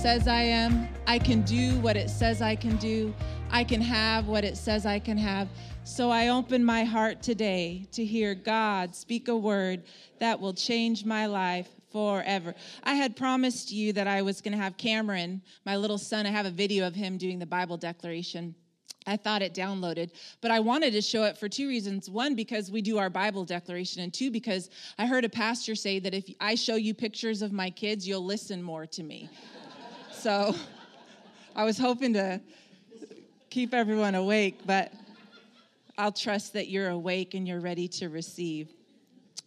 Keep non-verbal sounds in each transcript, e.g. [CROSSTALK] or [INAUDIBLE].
says I am. I can do what it says I can do. I can have what it says I can have. So I open my heart today to hear God speak a word that will change my life forever. I had promised you that I was going to have Cameron, my little son, I have a video of him doing the Bible declaration. I thought it downloaded, but I wanted to show it for two reasons. One, because we do our Bible declaration, and two, because I heard a pastor say that if I show you pictures of my kids, you'll listen more to me. So I was hoping to keep everyone awake, but I'll trust that you're awake and you're ready to receive.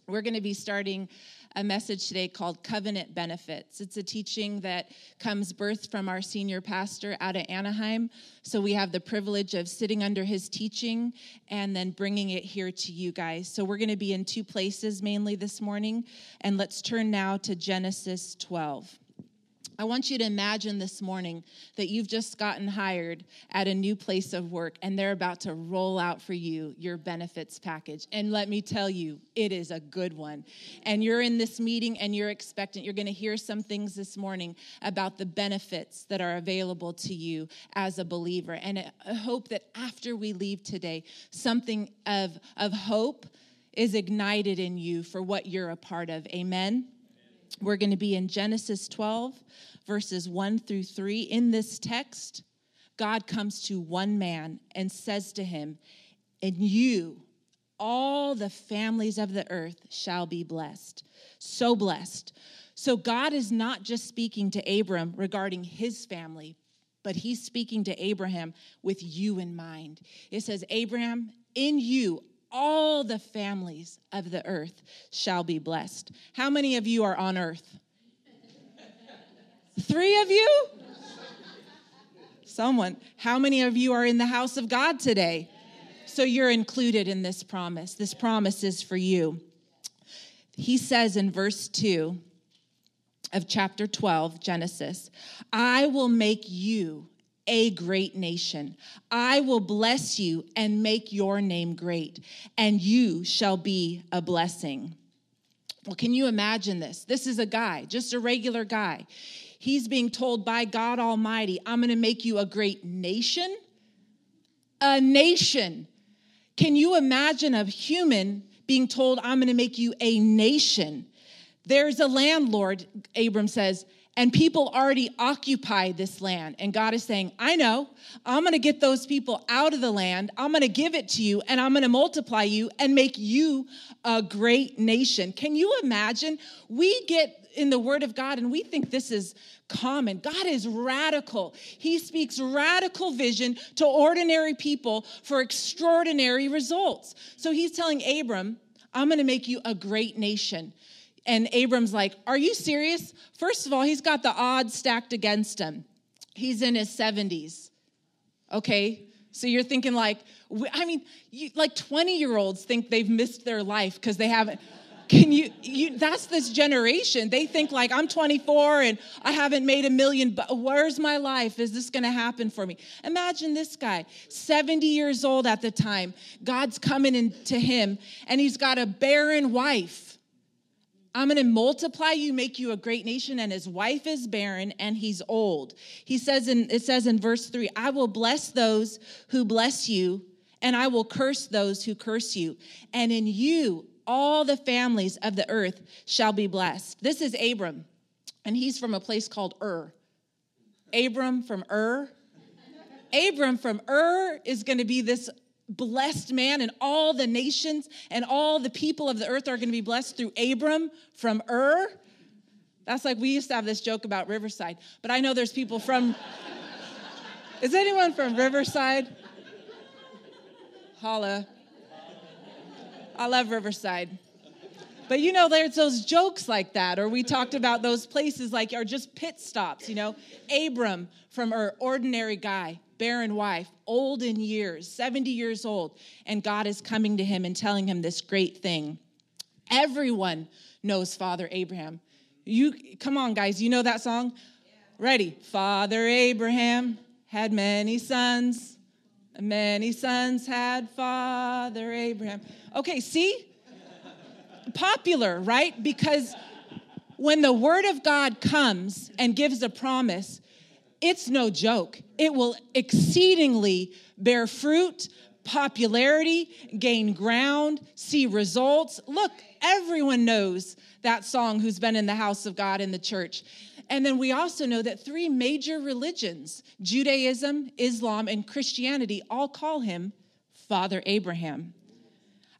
We're going to be starting a message today called Covenant Benefits. It's a teaching that comes birthed from our senior pastor out of Anaheim. So we have the privilege of sitting under his teaching and then bringing it here to you guys. So we're going to be in two places mainly this morning. And let's turn now to Genesis 12. I want you to imagine this morning that you've just gotten hired at a new place of work and they're about to roll out for you your benefits package. And let me tell you, it is a good one. And you're in this meeting and you're expectant. You're going to hear some things this morning about the benefits that are available to you as a believer. And I hope that after we leave today, something of, of hope is ignited in you for what you're a part of. Amen. We're going to be in Genesis 12, verses 1 through 3. In this text, God comes to one man and says to him, And you, all the families of the earth, shall be blessed. So blessed. So God is not just speaking to Abram regarding his family, but he's speaking to Abraham with you in mind. It says, Abraham, in you, all the families of the earth shall be blessed. How many of you are on earth? Three of you? Someone. How many of you are in the house of God today? So you're included in this promise. This promise is for you. He says in verse 2 of chapter 12, Genesis, I will make you a great nation. I will bless you and make your name great, and you shall be a blessing. Well, can you imagine this? This is a guy, just a regular guy. He's being told by God Almighty, I'm going to make you a great nation. A nation. Can you imagine a human being told, I'm going to make you a nation? There's a landlord, Abram says, and people already occupy this land. And God is saying, I know, I'm going to get those people out of the land. I'm going to give it to you, and I'm going to multiply you and make you a great nation. Can you imagine? We get in the Word of God and we think this is common. God is radical. He speaks radical vision to ordinary people for extraordinary results. So he's telling Abram, I'm going to make you a great nation. And Abram's like, Are you serious? First of all, he's got the odds stacked against him. He's in his 70s. Okay? So you're thinking, like, I mean, you, like 20 year olds think they've missed their life because they haven't. Can you, you, that's this generation. They think, like, I'm 24 and I haven't made a million, but where's my life? Is this to happen for me? Imagine this guy, 70 years old at the time. God's coming into him and he's got a barren wife I'm going to multiply you, make you a great nation, and his wife is barren and he's old. He says in it says in verse 3, I will bless those who bless you, and I will curse those who curse you. And in you all the families of the earth shall be blessed. This is Abram, and he's from a place called Ur. Abram from Ur. Abram from Ur is going to be this blessed man, and all the nations and all the people of the earth are going to be blessed through Abram from Ur. That's like we used to have this joke about Riverside, but I know there's people from. Is anyone from Riverside? Holla. I love Riverside. But you know, there's those jokes like that, or we talked about those places like are just pit stops, you know. Abram from Ur, ordinary guy, barren wife, old in years, 70 years old, and God is coming to him and telling him this great thing. Everyone knows Father Abraham. You come on, guys, you know that song? Ready? Father Abraham had many sons. Many sons had Father Abraham. Okay, see? Popular, right? Because When the word of God comes and gives a promise, it's no joke. It will exceedingly bear fruit, popularity, gain ground, see results. Look, everyone knows that song who's been in the house of God in the church. And then we also know that three major religions, Judaism, Islam, and Christianity, all call him Father Abraham.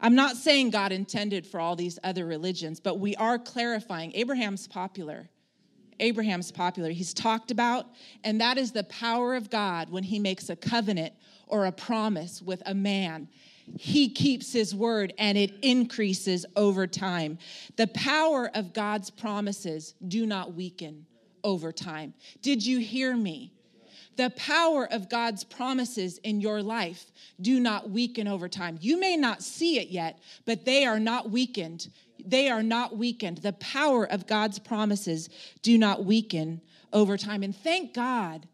I'm not saying God intended for all these other religions, but we are clarifying Abraham's popular. Abraham's popular. He's talked about, and that is the power of God when he makes a covenant or a promise with a man. He keeps his word and it increases over time. The power of God's promises do not weaken over time. Did you hear me? The power of God's promises in your life do not weaken over time. You may not see it yet, but they are not weakened. They are not weakened. The power of God's promises do not weaken over time. And thank God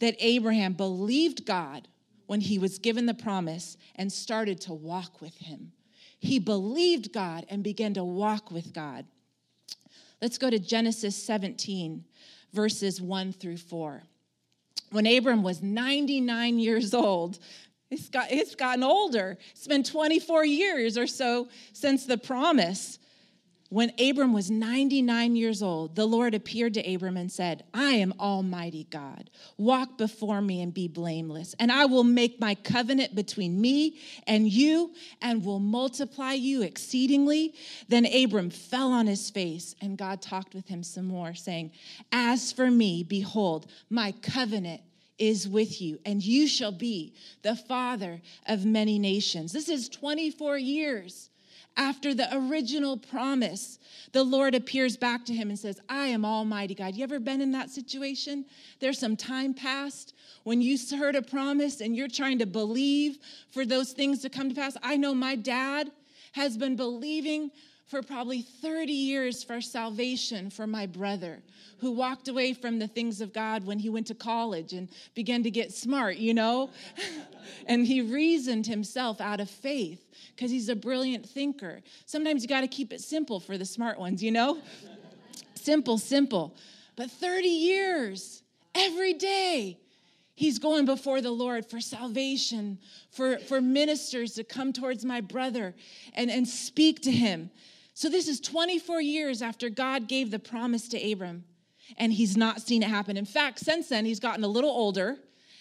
that Abraham believed God when he was given the promise and started to walk with him. He believed God and began to walk with God. Let's go to Genesis 17, verses 1 through 4. When Abram was 99 years old, it's, got, it's gotten older. It's been 24 years or so since the promise. When Abram was 99 years old, the Lord appeared to Abram and said, I am Almighty God. Walk before me and be blameless, and I will make my covenant between me and you and will multiply you exceedingly. Then Abram fell on his face, and God talked with him some more, saying, As for me, behold, my covenant is with you, and you shall be the father of many nations. This is 24 years after the original promise, the Lord appears back to him and says, I am Almighty God. You ever been in that situation? There's some time past when you heard a promise and you're trying to believe for those things to come to pass. I know my dad has been believing for probably 30 years for salvation for my brother who walked away from the things of God when he went to college and began to get smart, you know? [LAUGHS] and he reasoned himself out of faith because he's a brilliant thinker. Sometimes you got to keep it simple for the smart ones, you know? simple, simple. But 30 years, every day, he's going before the Lord for salvation, for, for ministers to come towards my brother and, and speak to him. So this is 24 years after God gave the promise to Abram, and he's not seen it happen. In fact, since then, he's gotten a little older,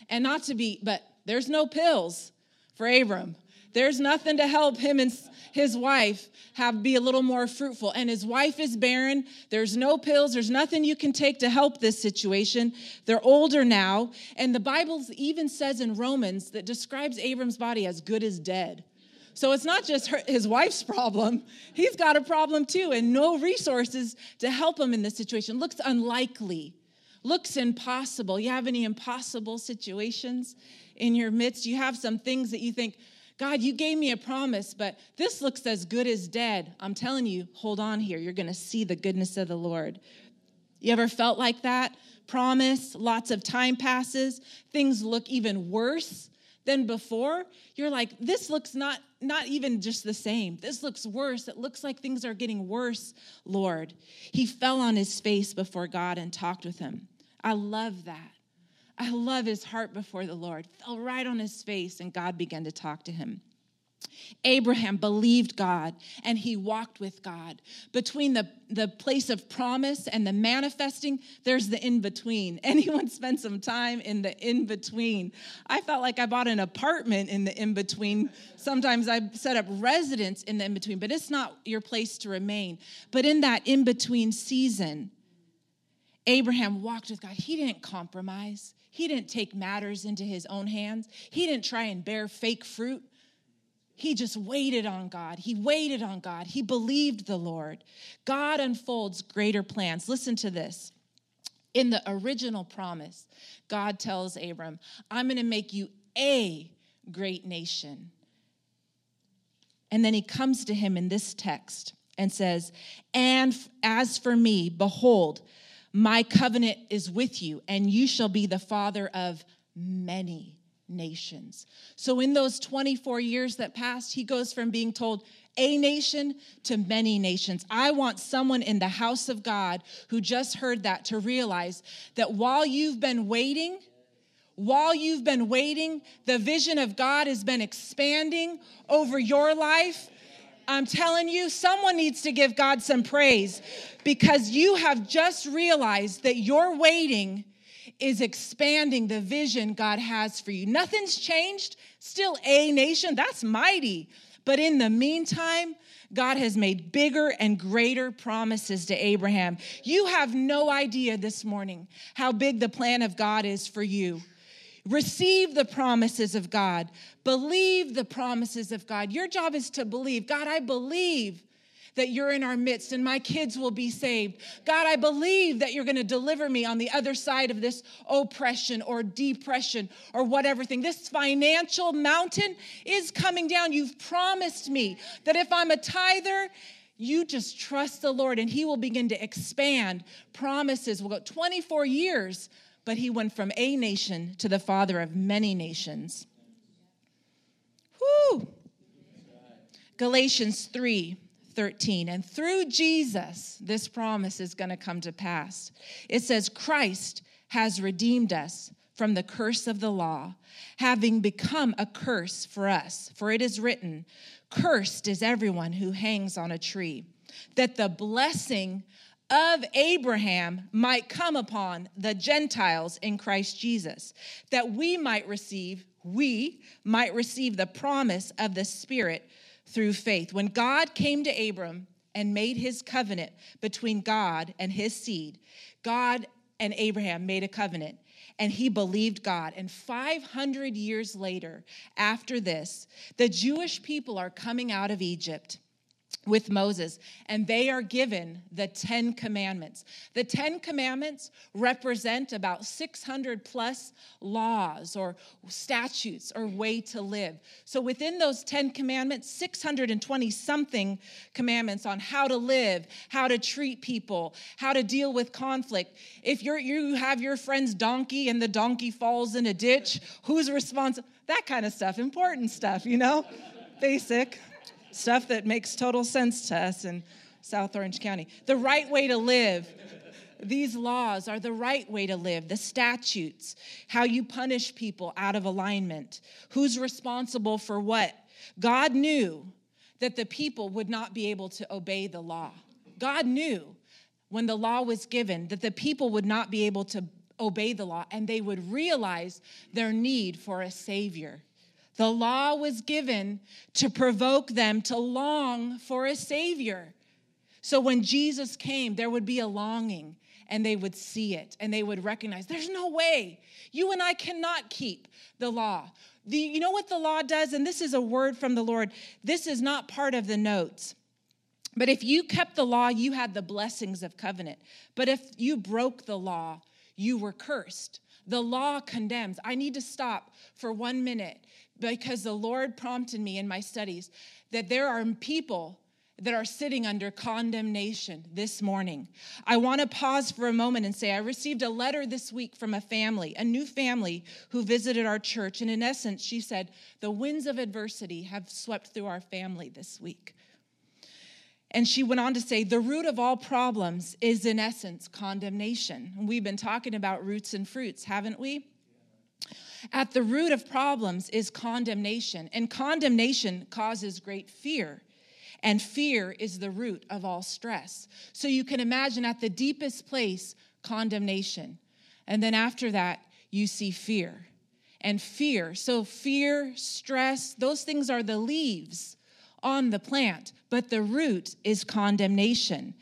and not to be, but there's no pills for Abram. There's nothing to help him and his wife have be a little more fruitful. And his wife is barren. There's no pills. There's nothing you can take to help this situation. They're older now. And the Bible even says in Romans that describes Abram's body as good as dead. So it's not just her, his wife's [LAUGHS] problem. He's got a problem too, and no resources to help him in this situation. Looks unlikely, looks impossible. You have any impossible situations in your midst? You have some things that you think, God, you gave me a promise, but this looks as good as dead. I'm telling you, hold on here. You're going to see the goodness of the Lord. You ever felt like that? Promise, lots of time passes, things look even worse than before. You're like, this looks not not even just the same. This looks worse. It looks like things are getting worse, Lord. He fell on his face before God and talked with him. I love that. I love his heart before the Lord. Fell right on his face, and God began to talk to him. Abraham believed God and he walked with God. Between the, the place of promise and the manifesting, there's the in between. [LAUGHS] Anyone spend some time in the in between? I felt like I bought an apartment in the in between. Sometimes I set up residence in the in between, but it's not your place to remain. But in that in between season, Abraham walked with God. He didn't compromise. He didn't take matters into his own hands. He didn't try and bear fake fruit. He just waited on God. He waited on God. He believed the Lord. God unfolds greater plans. Listen to this. In the original promise, God tells Abram, I'm going to make you a great nation. And then he comes to him in this text and says, And as for me, behold, my covenant is with you, and you shall be the father of many nations. So, in those 24 years that passed, he goes from being told, a nation to many nations. I want someone in the house of God who just heard that to realize that while you've been waiting, while you've been waiting, the vision of God has been expanding over your life. I'm telling you, someone needs to give God some praise because you have just realized that your waiting is expanding the vision God has for you. Nothing's changed. Still a nation. That's mighty. But in the meantime, God has made bigger and greater promises to Abraham. You have no idea this morning how big the plan of God is for you. Receive the promises of God. Believe the promises of God. Your job is to believe. God, I believe that you're in our midst and my kids will be saved. God, I believe that you're going to deliver me on the other side of this oppression or depression or whatever thing. This financial mountain is coming down. You've promised me that if I'm a tither, you just trust the Lord and He will begin to expand. Promises will go 24 years but he went from a nation to the father of many nations. Whew. Galatians 3 13. And through Jesus, this promise is going to come to pass. It says, Christ has redeemed us from the curse of the law, having become a curse for us. For it is written, Cursed is everyone who hangs on a tree, that the blessing of Abraham might come upon the Gentiles in Christ Jesus, that we might receive, we might receive the promise of the Spirit through faith. When God came to Abram and made his covenant between God and his seed, God and Abraham made a covenant and he believed God. And 500 years later, after this, the Jewish people are coming out of Egypt with Moses, and they are given the Ten Commandments. The Ten Commandments represent about 600 plus laws or statutes or way to live. So within those Ten Commandments, 620 something commandments on how to live, how to treat people, how to deal with conflict. If you're, you have your friend's donkey and the donkey falls in a ditch, who's responsible? That kind of stuff, important stuff, you know? Basic stuff that makes total sense to us in South Orange County. The right way to live. These laws are the right way to live, the statutes, how you punish people out of alignment, who's responsible for what. God knew that the people would not be able to obey the law. God knew when the law was given that the people would not be able to obey the law and they would realize their need for a savior. The law was given to provoke them to long for a Savior. So when Jesus came, there would be a longing and they would see it and they would recognize there's no way. You and I cannot keep the law. The, you know what the law does? And this is a word from the Lord. This is not part of the notes. But if you kept the law, you had the blessings of covenant. But if you broke the law, you were cursed. The law condemns. I need to stop for one minute because the Lord prompted me in my studies that there are people that are sitting under condemnation this morning. I want to pause for a moment and say I received a letter this week from a family, a new family who visited our church. And in essence, she said, The winds of adversity have swept through our family this week. And she went on to say, The root of all problems is, in essence, condemnation. And we've been talking about roots and fruits, haven't we? At the root of problems is condemnation, and condemnation causes great fear. And fear is the root of all stress. So you can imagine at the deepest place, condemnation. And then after that, you see fear. And fear. So, fear, stress, those things are the leaves on the plant, but the root is condemnation.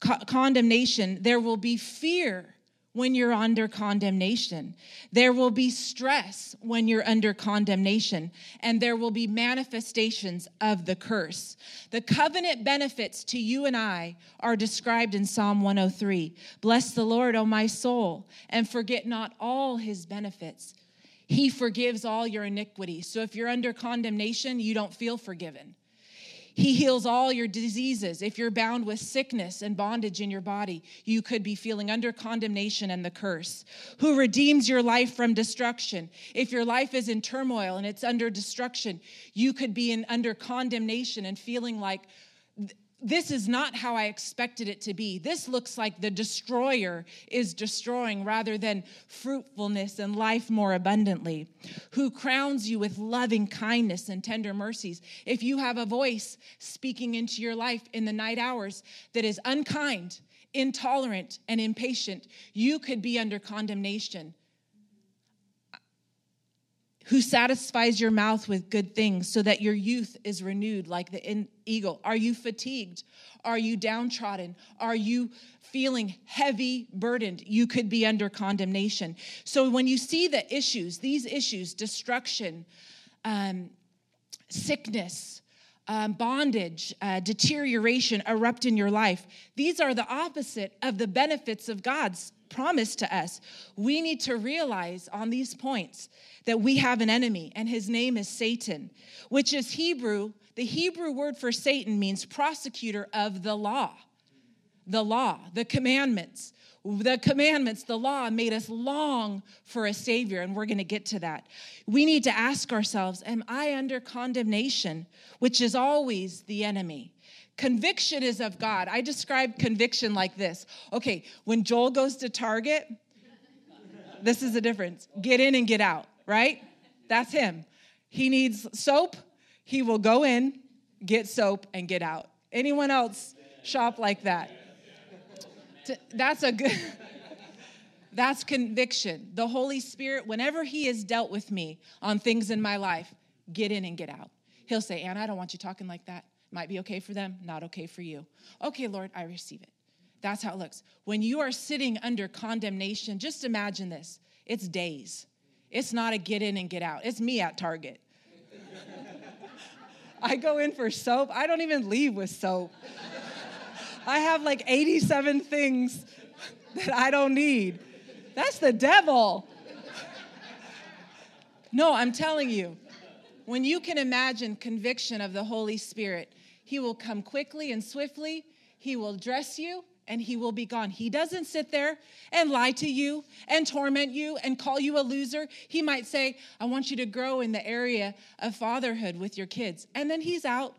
Co- condemnation, there will be fear when you're under condemnation. There will be stress when you're under condemnation, and there will be manifestations of the curse. The covenant benefits to you and I are described in Psalm 103. Bless the Lord, O my soul, and forget not all his benefits. He forgives all your iniquity. So if you're under condemnation, you don't feel forgiven. He heals all your diseases. If you're bound with sickness and bondage in your body, you could be feeling under condemnation and the curse. Who redeems your life from destruction? If your life is in turmoil and it's under destruction, you could be in under condemnation and feeling like this is not how I expected it to be. This looks like the destroyer is destroying rather than fruitfulness and life more abundantly. Who crowns you with loving kindness and tender mercies. If you have a voice speaking into your life in the night hours that is unkind, intolerant, and impatient, you could be under condemnation who satisfies your mouth with good things so that your youth is renewed like the eagle? Are you fatigued? Are you downtrodden? Are you feeling heavy burdened? You could be under condemnation. So when you see the issues, these issues, destruction, um, sickness, um, bondage, uh, deterioration erupt in your life, these are the opposite of the benefits of God's promise to us. We need to realize on these points that we have an enemy, and his name is Satan, which is Hebrew. The Hebrew word for Satan means prosecutor of the law. The law, the commandments. The commandments, the law made us long for a Savior, and we're going to get to that. We need to ask ourselves Am I under condemnation, which is always the enemy? Conviction is of God. I describe conviction like this. Okay, when Joel goes to Target, this is the difference get in and get out right? That's him. He needs soap, he will go in, get soap, and get out. Anyone else shop like that? That's a good. [LAUGHS] That's conviction. The Holy Spirit, whenever He has dealt with me on things in my life, get in and get out. He'll say, Anna, I don't want you talking like that. Might be okay for them, not okay for you. Okay, Lord, I receive it. That's how it looks. When you are sitting under condemnation, just imagine this it's days. It's not a get in and get out. It's me at Target. [LAUGHS] I go in for soap. I don't even leave with soap. I have like 87 things [LAUGHS] that I don't need. That's the devil. No, I'm telling you, when you can imagine conviction of the Holy Spirit, He will come quickly and swiftly. He will dress you and he will be gone. He doesn't sit there and lie to you and torment you and call you a loser. He might say, I want you to grow in the area of fatherhood with your kids. And then he's out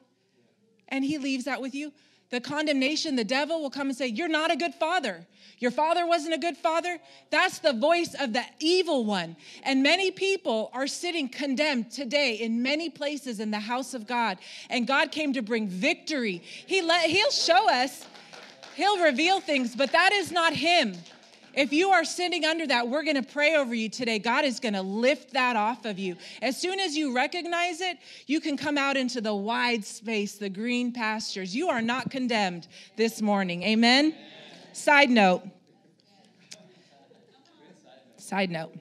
and he leaves that with you. The condemnation, the devil will come and say, You're not a good father. Your father wasn't a good father. That's the voice of the evil one. And many people are sitting condemned today in many places in the house of God. And God came to bring victory. He let, he'll show us He'll reveal things, but that is not Him. If you are sitting under that, we're going to pray over you today. God is going to lift that off of you. As soon as you recognize it, you can come out into the wide space, the green pastures. You are not condemned this morning. Amen? Side note. Side note.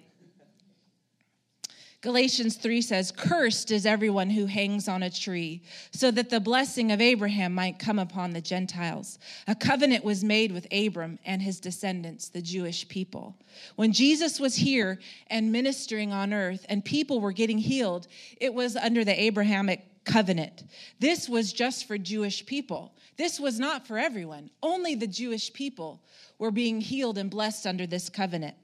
Galatians 3 says, Cursed is everyone who hangs on a tree, so that the blessing of Abraham might come upon the Gentiles. A covenant was made with Abram and his descendants, the Jewish people. When Jesus was here and ministering on earth and people were getting healed, it was under the Abrahamic covenant. This was just for Jewish people. This was not for everyone. Only the Jewish people were being healed and blessed under this covenant.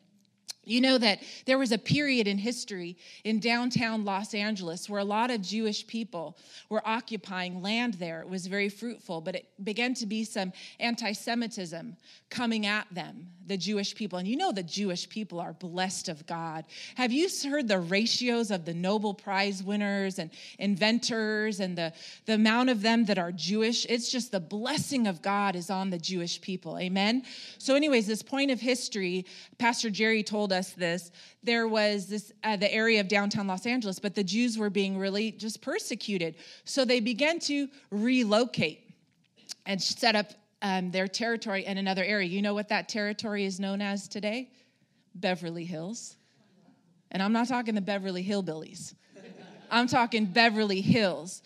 You know that there was a period in history in downtown Los Angeles where a lot of Jewish people were occupying land there. It was very fruitful, but it began to be some anti Semitism coming at them, the Jewish people. And you know the Jewish people are blessed of God. Have you heard the ratios of the Nobel Prize winners and inventors and the, the amount of them that are Jewish? It's just the blessing of God is on the Jewish people. Amen? So, anyways, this point of history, Pastor Jerry told us this. There was this uh, the area of downtown Los Angeles, but the Jews were being really just persecuted. So they began to relocate and set up um, their territory in another area. You know what that territory is known as today? Beverly Hills. And I'm not talking the Beverly Hillbillies. I'm talking Beverly Hills.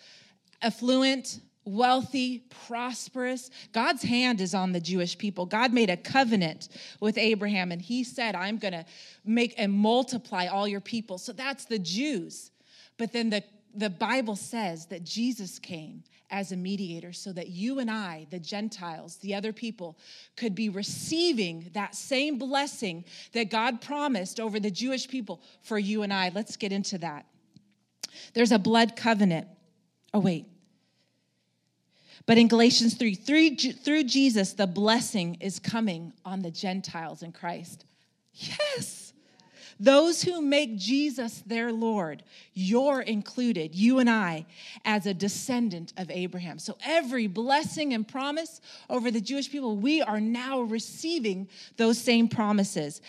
Affluent, wealthy, prosperous. God's hand is on the Jewish people. God made a covenant with Abraham and he said, I'm going to make and multiply all your people. So that's the Jews. But then the the Bible says that Jesus came as a mediator so that you and I, the Gentiles, the other people, could be receiving that same blessing that God promised over the Jewish people for you and I. Let's get into that. There's a blood covenant. Oh, wait. But in Galatians 3, through, through Jesus, the blessing is coming on the Gentiles in Christ. Yes. Those who make Jesus their Lord, you're included, you and I, as a descendant of Abraham. So every blessing and promise over the Jewish people, we are now receiving those same promises.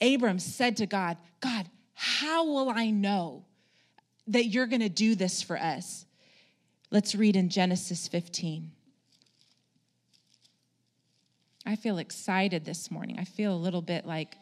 Abram said to God, God, how will I know that you're going to do this for us? Let's read in Genesis 15. I feel excited this morning. I feel a little bit like,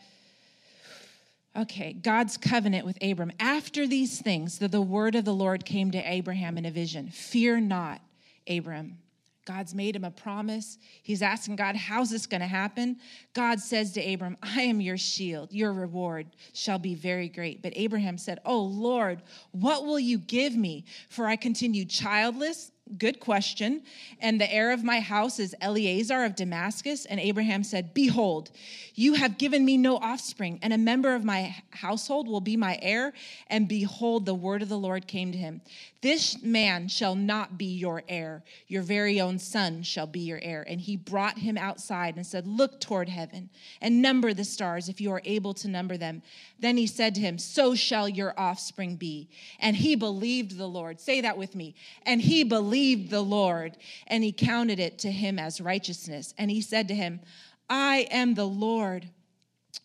Okay, God's covenant with Abram. After these things, the, the word of the Lord came to Abraham in a vision Fear not, Abram. God's made him a promise. He's asking God, How's this going to happen? God says to Abram, I am your shield. Your reward shall be very great. But Abraham said, Oh Lord, what will you give me? For I continue childless Good question. And the heir of my house is Eliezer of Damascus. And Abraham said, Behold, you have given me no offspring, and a member of my household will be my heir. And behold, the word of the Lord came to him This man shall not be your heir, your very own son shall be your heir. And he brought him outside and said, Look toward heaven and number the stars if you are able to number them. Then he said to him, So shall your offspring be. And he believed the Lord. Say that with me. And he believed the Lord, and he counted it to him as righteousness. And he said to him, I am the Lord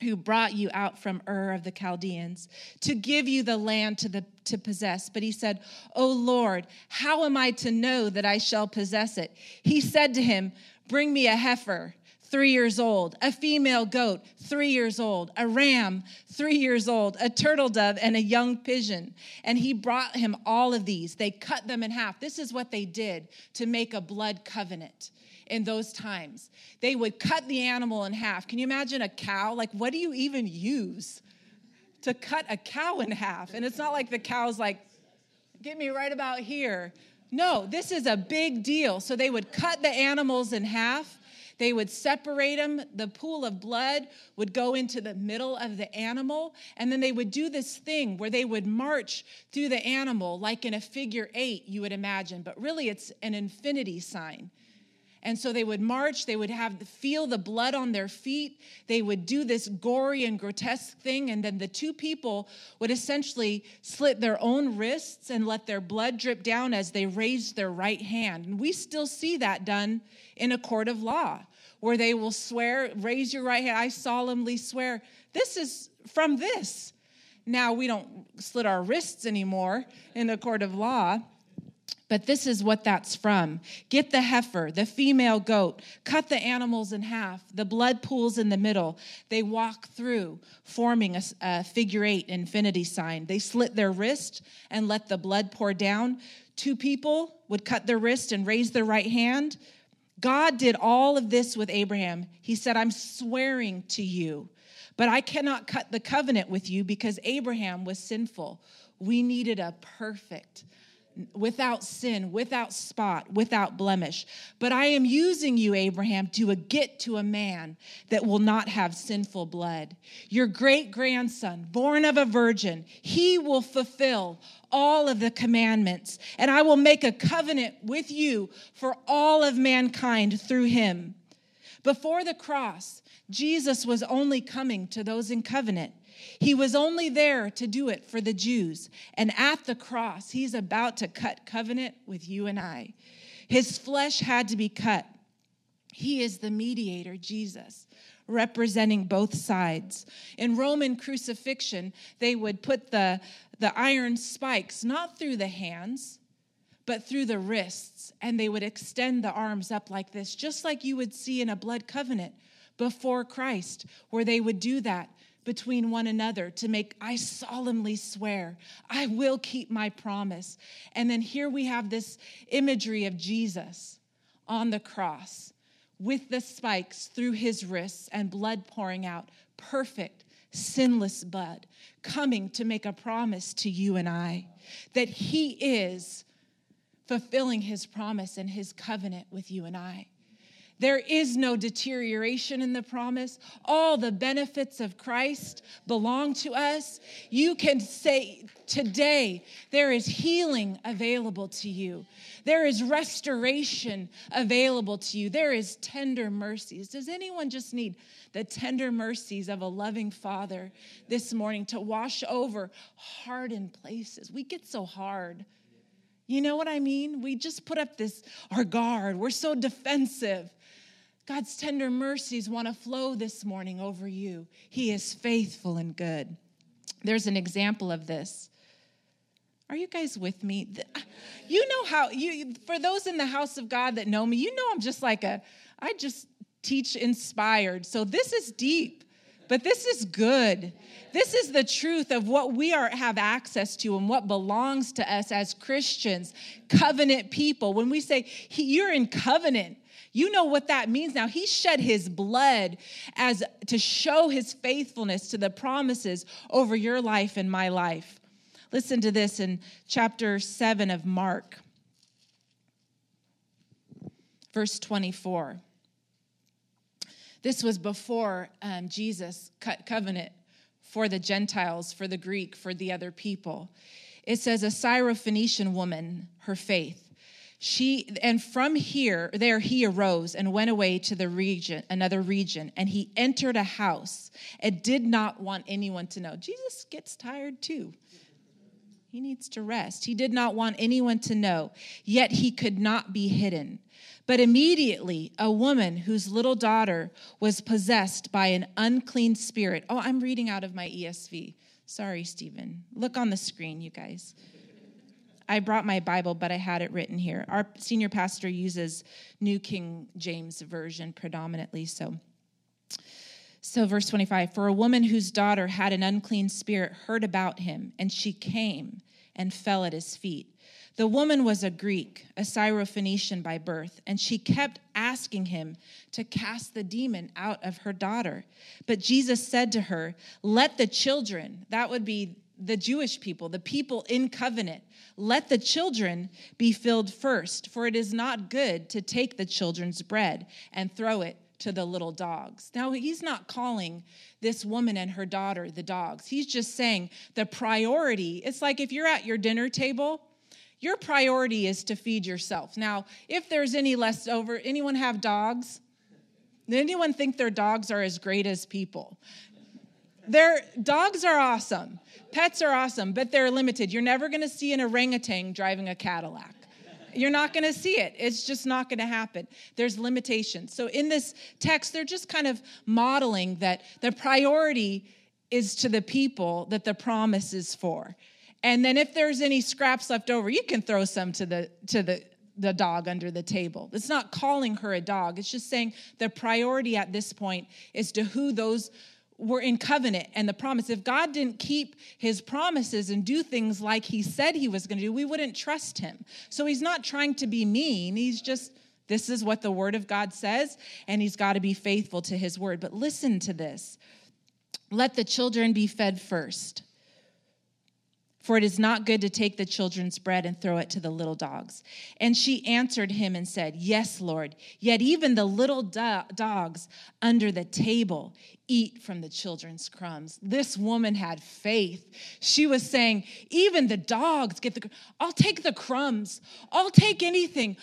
who brought you out from Ur of the Chaldeans to give you the land to, the, to possess. But he said, O Lord, how am I to know that I shall possess it? He said to him, Bring me a heifer three years old, a female goat, three years old, a ram, three years old, a turtle dove, and a young pigeon. And he brought him all of these. They cut them in half. This is what they did to make a blood covenant in those times. They would cut the animal in half. Can you imagine a cow? Like, what do you even use to cut a cow in half? And it's not like the cow's like, get me right about here. No, this is a big deal. So they would cut the animals in half they would separate them. The pool of blood would go into the middle of the animal. And then they would do this thing where they would march through the animal like in a figure eight, you would imagine. But really, it's an infinity sign. And so they would march, they would have feel the blood on their feet, they would do this gory and grotesque thing, and then the two people would essentially slit their own wrists and let their blood drip down as they raised their right hand. And we still see that done in a court of law, where they will swear, raise your right hand, I solemnly swear, this is from this. Now we don't slit our wrists anymore in a court of law but this is what that's from. Get the heifer, the female goat, cut the animals in half, the blood pools in the middle. They walk through, forming a, a, figure eight infinity sign. They slit their wrist and let the blood pour down. Two people would cut their wrist and raise their right hand. God did all of this with Abraham. He said, I'm swearing to you, but I cannot cut the covenant with you because Abraham was sinful. We needed a perfect, without sin, without spot, without blemish. But I am using you, Abraham, to get to a man that will not have sinful blood. Your great grandson, born of a virgin, he will fulfill all of the commandments, and I will make a covenant with you for all of mankind through him. Before the cross, Jesus was only coming to those in covenant. He was only there to do it for the Jews. And at the cross, he's about to cut covenant with you and I. His flesh had to be cut. He is the mediator, Jesus, representing both sides. In Roman crucifixion, they would put the, the iron spikes not through the hands, but through the wrists, and they would extend the arms up like this, just like you would see in a blood covenant before Christ, where they would do that between one another to make, I solemnly swear, I will keep my promise. And then here we have this imagery of Jesus on the cross with the spikes through his wrists and blood pouring out, perfect, sinless blood, coming to make a promise to you and I that He is fulfilling His promise and His covenant with you and I. There is no deterioration in the promise. All the benefits of Christ belong to us. You can say today, there is healing available to you. There is restoration available to you. There is tender mercies. Does anyone just need the tender mercies of a loving Father this morning to wash over hardened places? We get so hard. You know what I mean? We just put up this, our guard. We're so defensive. God's tender mercies want to flow this morning over you. He is faithful and good. There's an example of this. Are you guys with me? Uh, you know how you for those in the house of God that know me, you know I'm just like a I just teach inspired. So this is deep. But this is good. This is the truth of what we are have access to and what belongs to us as Christians, covenant people. When we say you're in covenant, you know what that means now. He shed his blood as to show his faithfulness to the promises over your life and my life. Listen to this in chapter 7 of Mark, verse 24. This was before um, Jesus cut covenant for the Gentiles, for the Greek, for the other people. It says, A Syrophoenician woman, her faith she and from here there he arose and went away to the region another region and he entered a house and did not want anyone to know. Jesus gets tired too. He needs to rest. He did not want anyone to know, yet he could not be hidden. But immediately, a woman whose little daughter was possessed by an unclean spirit. Oh, I'm reading out of my ESV. Sorry, Stephen. Look on the screen, you guys. I brought my Bible, but I had it written here. Our senior pastor uses New King James Version predominantly, so. So, verse 25 For a woman whose daughter had an unclean spirit heard about him, and she came and fell at his feet. The woman was a Greek, a Syrophoenician by birth, and she kept asking him to cast the demon out of her daughter. But Jesus said to her, Let the children, that would be the Jewish people, the people in covenant. Let the children be filled first, for it is not good to take the children's bread and throw it to the little dogs. Now, he's not calling this woman and her daughter the dogs. He's just saying the priority, it's like if you're at your dinner table, your priority is to feed yourself. Now, if there's any left over, anyone have dogs? Did Anyone think their dogs are as great as people? Their dogs are awesome. Pets are awesome, but they're limited. You're never going to see an orangutan driving a Cadillac. You're not going to see it. It's just not going to happen. There's limitations. So in this text, they're just kind of modeling that the priority is to the people that the promise is for. And then if there's any scraps left over, you can throw some to the to the the dog under the table. It's not calling her a dog. It's just saying the priority at this point is to who those were in covenant and the promise. If God didn't keep his promises and do things like he said he was going to do, we wouldn't trust him. So he's not trying to be mean. He's just, this is what the word of God says, and he's got to be faithful to his word. But listen to this let the children be fed first. For it is not good to take the children's bread and throw it to the little dogs. And she answered him and said, Yes, Lord. Yet even the little do- dogs under the table eat from the children's crumbs. This woman had faith. She was saying, Even the dogs get the, I'll take the crumbs, I'll take anything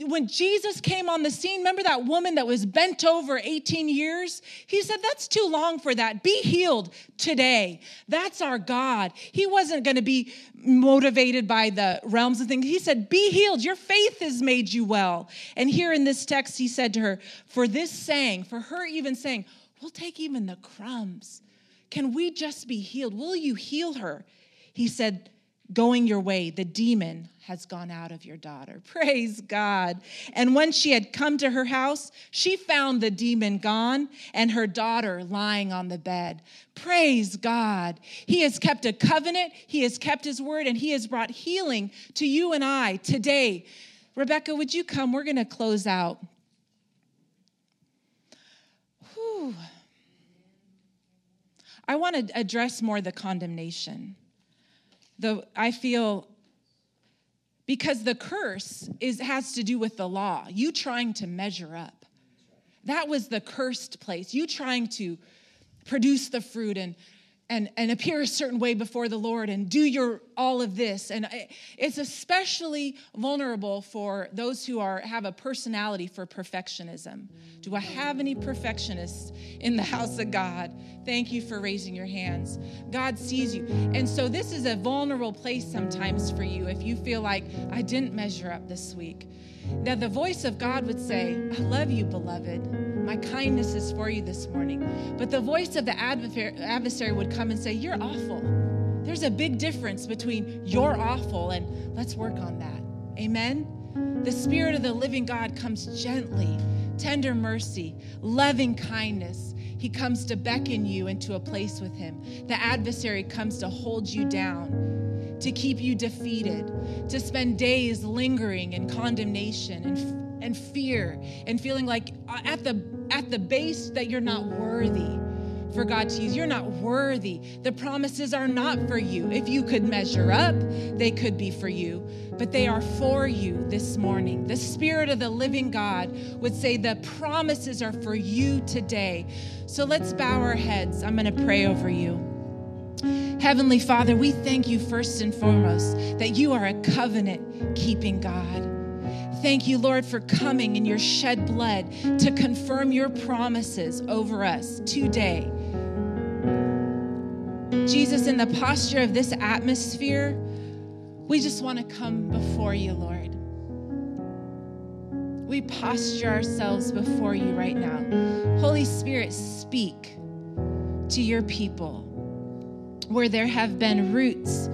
when Jesus came on the scene, remember that woman that was bent over 18 years? He said, That's too long for that. Be healed today. That's our God. He wasn't going to be motivated by the realms of things. He said, Be healed. Your faith has made you well. And here in this text, he said to her, For this saying, for her even saying, We'll take even the crumbs. Can we just be healed? Will you heal her? He said, going your way, the demon has gone out of your daughter. [LAUGHS] Praise God. And when she had come to her house, she found the demon gone and her daughter lying on the bed. Praise God. He has kept a covenant, He has kept His word, and He has brought healing to you and I today. Rebecca, would you come? We're going to close out. Whew. I want to address more the condemnation. The I feel because the curse is has to do with the law. You trying to measure up. That was the cursed place. You trying to produce the fruit and and, and appear a certain way before the Lord and do your all of this. And it's especially vulnerable for those who are have a personality for perfectionism. Do I have any perfectionists in the house of God? Thank you for raising your hands. God sees you. And so this is a vulnerable place sometimes for you if you feel like I didn't measure up this week. That the voice of God would say, I love you, beloved. My kindness is for you this morning. But the voice of the adversary would come and say, You're awful. There's a big difference between you're awful and let's work on that. Amen? The Spirit of the living God comes gently, tender mercy, loving kindness. He comes to beckon you into a place with Him. The adversary comes to hold you down to keep you defeated, to spend days lingering in condemnation and, and fear and feeling like uh, at the, at the base that you're not worthy for God to use. You're not worthy. The promises are not for you. If you could measure up, they could be for you, but they are for you this morning. The Spirit of the living God would say the promises are for you today. So let's bow our heads. I'm going to pray over you. Heavenly Father, we thank you first and foremost that you are a covenant keeping God. Thank you, Lord, for coming in your shed blood to confirm your promises over us today. Jesus, in the posture of this atmosphere, we just want to come before you, Lord. We posture ourselves before you right now. Holy Spirit, speak to your people where there have been roots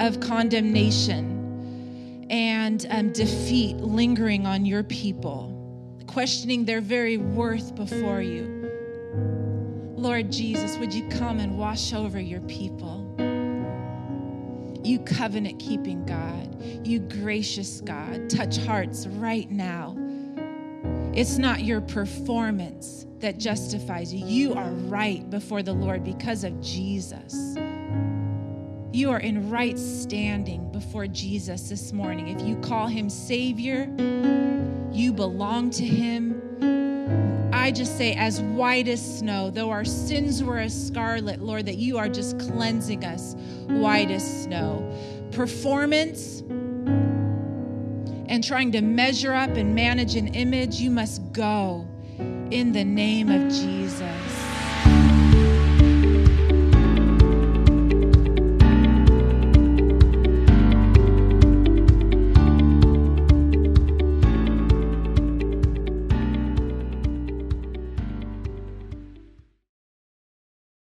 of condemnation and um, defeat lingering on your people, questioning their very worth before you. Lord Jesus, would you come and wash over your people? You covenant keeping God, you gracious God, touch hearts right now. It's not your performance that justifies you. You are right before the Lord because of Jesus. You are in right standing before Jesus this morning. If you call him Savior, you belong to him. I just say, as white as snow, though our sins were as scarlet, Lord, that you are just cleansing us white as snow. Performance and trying to measure up and manage an image, you must go in the name of Jesus.